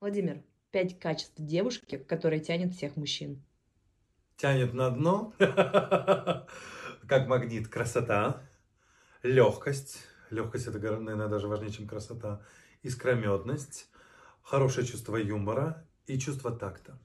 Владимир, пять качеств девушки, которые тянет всех мужчин. Тянет на дно, как магнит, красота, легкость. Легкость это, наверное, даже важнее, чем красота. Искрометность, хорошее чувство юмора и чувство такта.